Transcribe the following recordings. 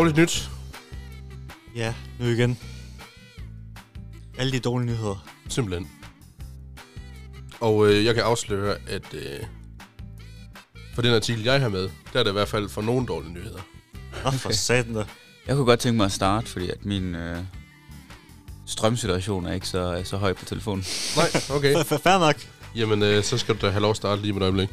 Dårligt nyt. Ja, nu igen. Alle de dårlige nyheder. Simpelthen. Og øh, jeg kan afsløre, at øh, for den artikel, jeg har med, der er der i hvert fald for nogle dårlige nyheder. Nå, for satan da. Jeg kunne godt tænke mig at starte, fordi at min øh, strømsituation er ikke så, er så høj på telefonen. Nej, okay. Fair nok. Jamen, øh, så skal du da have lov at starte lige med et øjeblik.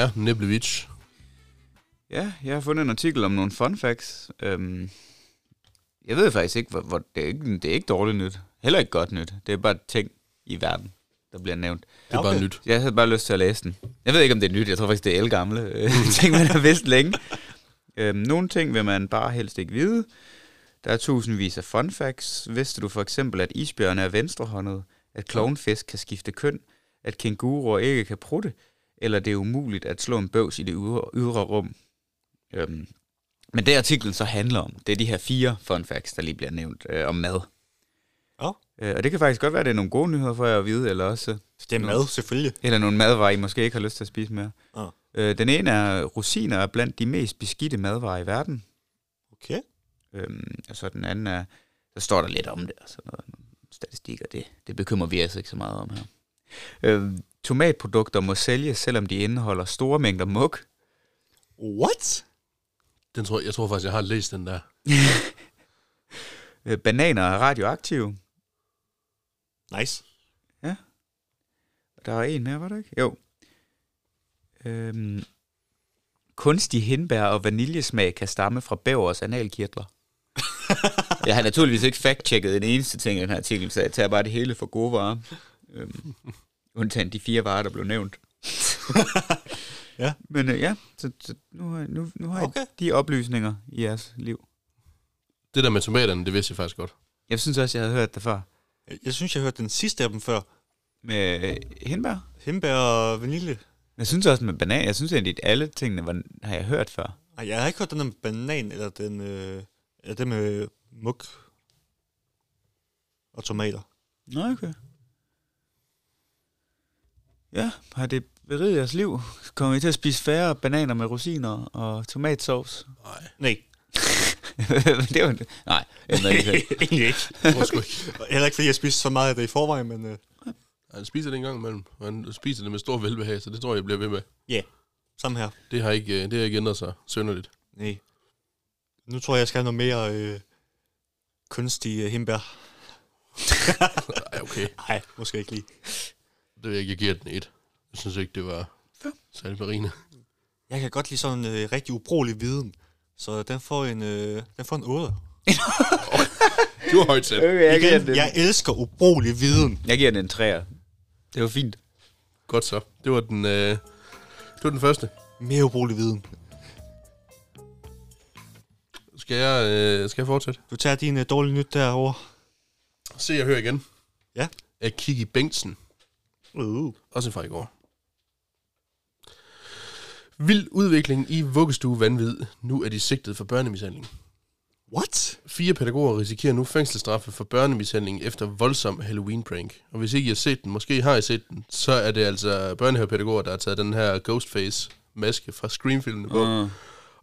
Ja, Neblevich. Ja, jeg har fundet en artikel om nogle fun facts. Øhm, jeg ved faktisk ikke, hvor, hvor det, er ikke, det er ikke dårligt nyt. Heller ikke godt nyt. Det er bare ting i verden, der bliver nævnt. Det er Ja, bare okay. nyt. Jeg havde bare lyst til at læse den. Jeg ved ikke, om det er nyt. Jeg tror faktisk, det er elgamle øh, ting, man har vidst længe. Øhm, nogle ting vil man bare helst ikke vide. Der er tusindvis af fun facts. Vidste du for eksempel, at isbjørne er venstrehåndet? At klovnfisk kan skifte køn? At kænguruer ikke kan prutte? Eller det er umuligt at slå en bøvs i det ydre, ydre rum? Øhm, men det artiklen så handler om, det er de her fire fun facts, der lige bliver nævnt øh, om mad. Ja. Øh, og det kan faktisk godt være, at det er nogle gode nyheder for jer at vide, eller også Så det er mad, selvfølgelig. eller nogle madvarer, I måske ikke har lyst til at spise mere. Ah. Øh, den ene er, rosiner er blandt de mest beskidte madvarer i verden. Okay. Øhm, og så den anden er, så står der lidt om det, og sådan noget, nogle statistikker, det, det bekymrer vi altså ikke så meget om her. Øh, tomatprodukter må sælges, selvom de indeholder store mængder muk. What? Den tror, jeg tror faktisk, jeg har læst den der. Øh, bananer er radioaktive. Nice. Der var en mere, var der ikke? Jo. Øhm, kunstig hindbær og vaniljesmag kan stamme fra bævers analkirtler. jeg har naturligvis ikke fact-checket en eneste ting i den her artikel, så jeg tager bare det hele for gode varer. Øhm, undtagen de fire varer, der blev nævnt. Ja. Men øh, ja, så, så nu har, nu, nu har Okay. jeg de oplysninger i jeres liv. Det der med tomaterne, det vidste jeg faktisk godt. Jeg synes også, jeg havde hørt det før. Jeg, synes, jeg hørte den sidste af dem før. Med øh, hindbær. Himbær og vanilje. Jeg synes også med banan. Jeg synes egentlig, at alle tingene var, har jeg hørt før. Ej, jeg har ikke hørt den med banan, eller den, øh, eller det med muk og tomater. Nå, okay. Ja, har det beriget jeres liv? Kommer I til at spise færre bananer med rosiner og tomatsovs? Nej, Nej, det var det. Nej, ændrer ikke egentlig ikke. jeg sgu ikke. Heller ikke, fordi jeg spiste så meget af det i forvejen, men øh, Han spiser det en gang imellem, og han spiser det med stor velbehag, så det tror jeg, jeg bliver ved med. samme her. Det har ikke, øh, det har ikke ændret sig synderligt. Nej. Nu tror jeg, jeg skal have noget mere øh, kunstig øh, himbær. Ej, okay. Nej, måske ikke lige. Det vil jeg ikke, jeg giver den et. Jeg synes ikke, det var særlig marine. Jeg kan godt lide sådan en øh, rigtig ubrugelig viden. Så den får en, øh, den får en 8. Du har højt sat. Okay, jeg, giver Igen, den, jeg elsker ubrugelig viden. jeg giver den en træer. Det var fint. Godt så. Det var den, øh, det var den første. Mere ubrugelig viden. Skal jeg, øh, skal jeg fortsætte? Du tager din øh, dårlige nyt derovre. Se og hør igen. Ja. Af Kiki Bengtsen. Uh. Også fra i går. Vild udvikling i vuggestue vanvid. Nu er de sigtet for børnemishandling. What? Fire pædagoger risikerer nu fængselsstraffe for børnemishandling efter voldsom Halloween-prank. Og hvis ikke I har set den, måske har I set den, så er det altså børnehavepædagoger, der har taget den her Ghostface-maske fra Scream-filmene på, Uh.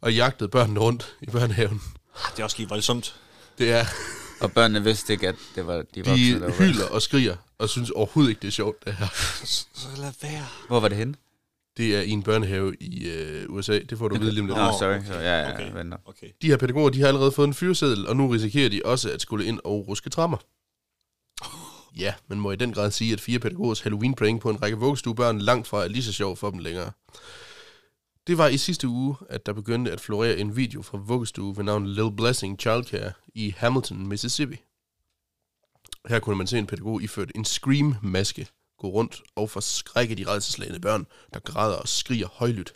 og jagtet børnene rundt i børnehaven. Ah, Det er også lige voldsomt. Det er, Og børnene vidste ikke, at det var de voksne, der de var hyler og skriger, og synes overhovedet ikke, det er sjovt, det her. Så lad være. Hvor var det henne? Det er i en børnehave i øh, USA. Det får du at vide lige om lidt. Nå, sorry. okay. Så, ja, ja, Okay. venter. Okay. De her pædagoger, de har allerede fået en fyreseddel, og nu risikerer de også at skulle ind og ruske trammer. Ja, men må i den grad sige, at fire pædagogers Halloween-prank på en række vuggestuebørn langt fra er lige så sjov for dem længere. Det var i sidste uge, at der begyndte at florere en video fra vuggestue ved navn Little Blessing Childcare i Hamilton, Mississippi. Her kunne man se en pædagog iført en Scream-maske gå rundt og forskrække de redselslagende børn, der græder og skriger højlydt.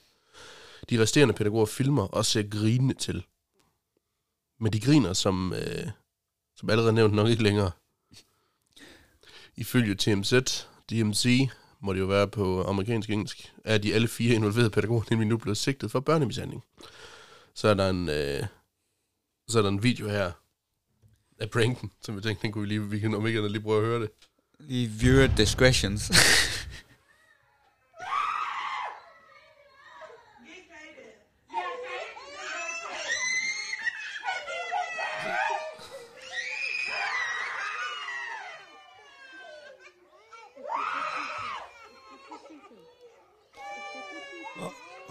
De resterende pædagoger filmer og ser grinende til. Men de griner, som, øh, som allerede nævnt, nok ikke længere. Ifølge TMZ, DMC, må det jo være på amerikansk engelsk, er de alle fire involverede pædagoger nemlig nu blevet sigtet for børnemishandling. så er der en, øh, så er der en video her af pranken, som jeg tænkte, den kunne vi lige, vi kan om ikke lige prøve at høre det. Lige viewer discretions.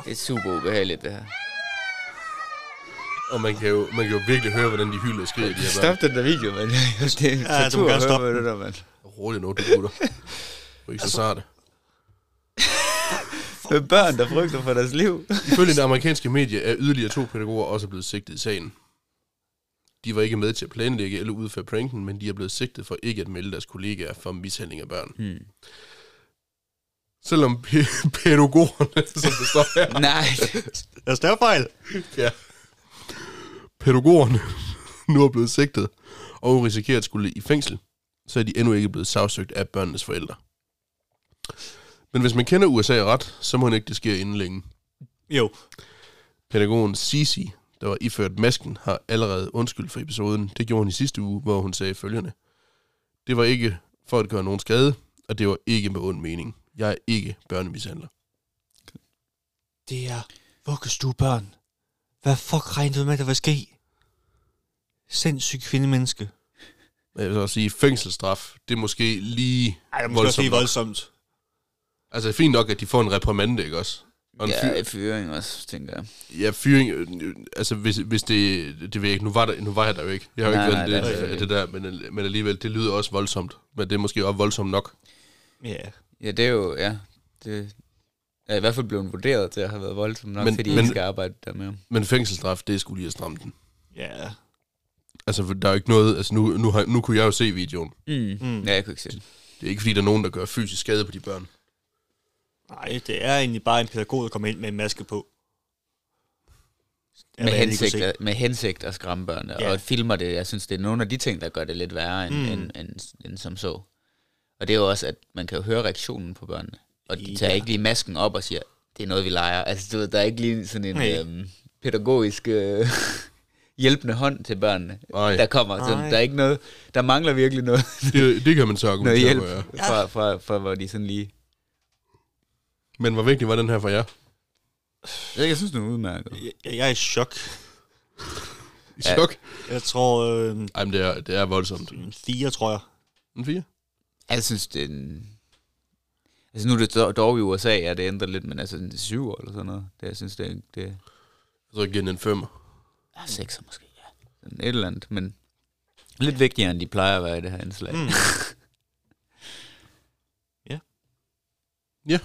Det er super ubehageligt, det her. Og man kan jo, man kan jo virkelig høre, hvordan de hylder og skriger, de her børn. Stop den der video, mand. Det er Ja, du høre stoppe det der, mand. Rolig nu, du gutter. Du er ikke så sarte. Med børn, der frygter for deres liv. Ifølge det amerikanske medie er yderligere to pædagoger også blevet sigtet i sagen. De var ikke med til at planlægge eller udføre pranken, men de er blevet sigtet for ikke at melde deres kollegaer for mishandling af børn. Hmm. Selvom pæ- pædagogerne, som det står her, Nej. Er stavefejl? ja, pædagogerne nu er blevet sigtet og risikerer at skulle i fængsel, så er de endnu ikke blevet sagsøgt af børnenes forældre. Men hvis man kender USA ret, så må ikke det ske inden længe. Jo. Pædagogen Cici, der var iført masken, har allerede undskyldt for episoden. Det gjorde hun i sidste uge, hvor hun sagde følgende. Det var ikke for at gøre nogen skade, og det var ikke med ond mening. Jeg er ikke børnemishandler. Det er vuggestuebørn. Hvad fuck regnede du med, der var ske? Sindssygt kvindemenneske. Men jeg vil så også sige, fængselsstraf, det er måske lige Ej, det er måske også lige nok. voldsomt. Altså, det er fint nok, at de får en reprimande, ikke også? Og en Ja, fyr, fyring også, tænker jeg. ja, fyring, øh, altså hvis, hvis det, det ved jeg ikke, nu var, der, nu var jeg der jo ikke. Jeg har jo Nej, ikke nej, været det er det, selvfølgelig det, det der, men, men alligevel, det lyder også voldsomt. Men det er måske også voldsomt nok. Ja. Ja, det er jo, ja. Det er i hvert fald blevet vurderet til at have været voldsomt nok, Men- fordi men- men, ikke skal arbejde der med. Men fængselsstraf, det er skulle lige at stramme den. Ja. Altså, for der er jo ikke noget... Altså, nu, nu, har, nu kunne jeg jo se videoen. Mm. Mm. Ja, jeg kunne ikke se det. Det er ikke, fordi der er nogen, der gør fysisk skade på de børn. Nej, det er egentlig bare en pædagog, der kommer ind med en maske på. Med jeg kunne hensigt, at, med hensigt at skræmme børnene, Ja. og filmer det. Jeg synes, det er nogle af de ting, der gør det lidt værre, end, Mm. mm. end, end, end som så. Og det er jo også, at man kan jo høre reaktionen på børnene. Og de tager Ja. ikke lige masken op og siger, det er noget, vi leger. Altså, du ved, der er ikke lige sådan en Nej. øhm, pædagogisk øh, hjælpende hånd til børnene, Nej. der kommer. Sådan, Nej. der er ikke noget, der mangler virkelig noget, Det, det kan man så noget argumentere hjælp for, ja. fra, fra, fra, hvor de sådan lige... Men hvor vigtig var den her for jer? Jeg, jeg synes, det er udmærket. Jeg, jeg er i chok. I Ja. chok? Jeg tror, øh, Ej, men det er, det er voldsomt. en fire, tror jeg. En fire? Jeg synes, det er en... Altså nu er det dog- i USA, ja, det ændrer lidt, men altså en syv eller sådan noget. Det, jeg synes, det er, det Jeg tror, jeg giver den en femmer. ja, sekser måske, ja. Et eller andet, men lidt vigtigere, end de plejer at være i det her indslag. Mm. Ja.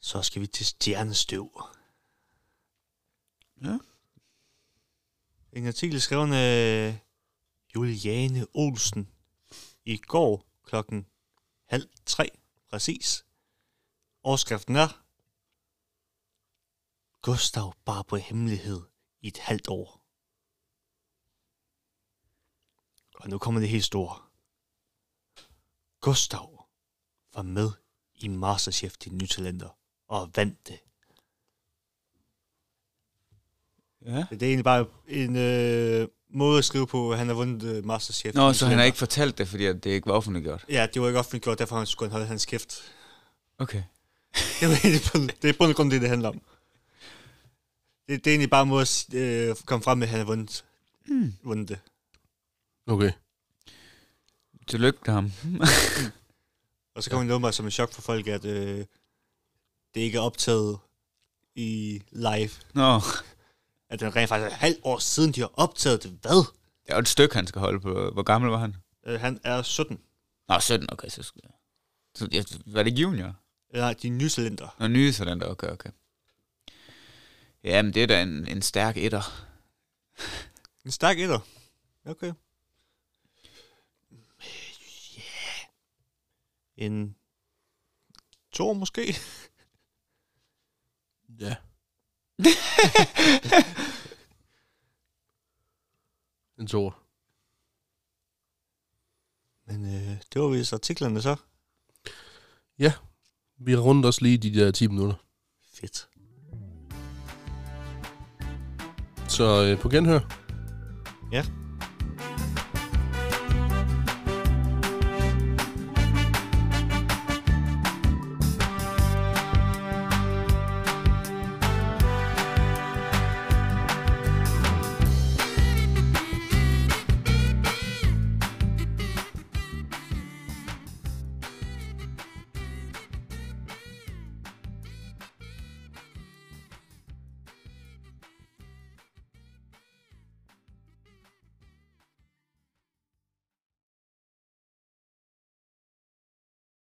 Så skal vi til stjernestøv. Ja. En artikel skrevet af Juliane Olsen i går klokken halv tre, præcis. Overskriften er Gustav bar på hemmelighed i et halvt år. Og nu kommer det helt store. Gustav var med i Masterchef til Nye Talenter og vandt det. ja. Det er egentlig bare en øh, måde at skrive på, at han har vundet øh, Masterchef. Nå, så han har ikke fortalt det, fordi at det ikke var offentliggjort. Ja, det var ikke offentliggjort, derfor han skulle han holde hans kæft. Okay. Det, egentlig, på- det er på grund af det, det handler om. Det, det er egentlig bare en måde at øh, komme frem med, at han har vundet, Hmm. vundet det. Okay. Tillykke til ham. Og så kommer det noget som en chok for folk, at øh, det ikke er optaget i live. Nå, At den rent faktisk er et halvt år siden, de har optaget det. Hvad? det er jo et stykke, han skal holde på. Hvor gammel var han? Øh, han er 17. Nå, 17, okay. Så, skal- så ja, var det junior? Eller de nye talenter. Nå, nye talenter, okay, okay. Jamen, det er da en, en stærk etter. En stærk etter. Okay. Ja. En to måske. Ja. en toer. Men øh, det var vist artiklerne så. Vi har rundet også lige de der 10 minutter. Fedt. Så øh, på genhør. Ja.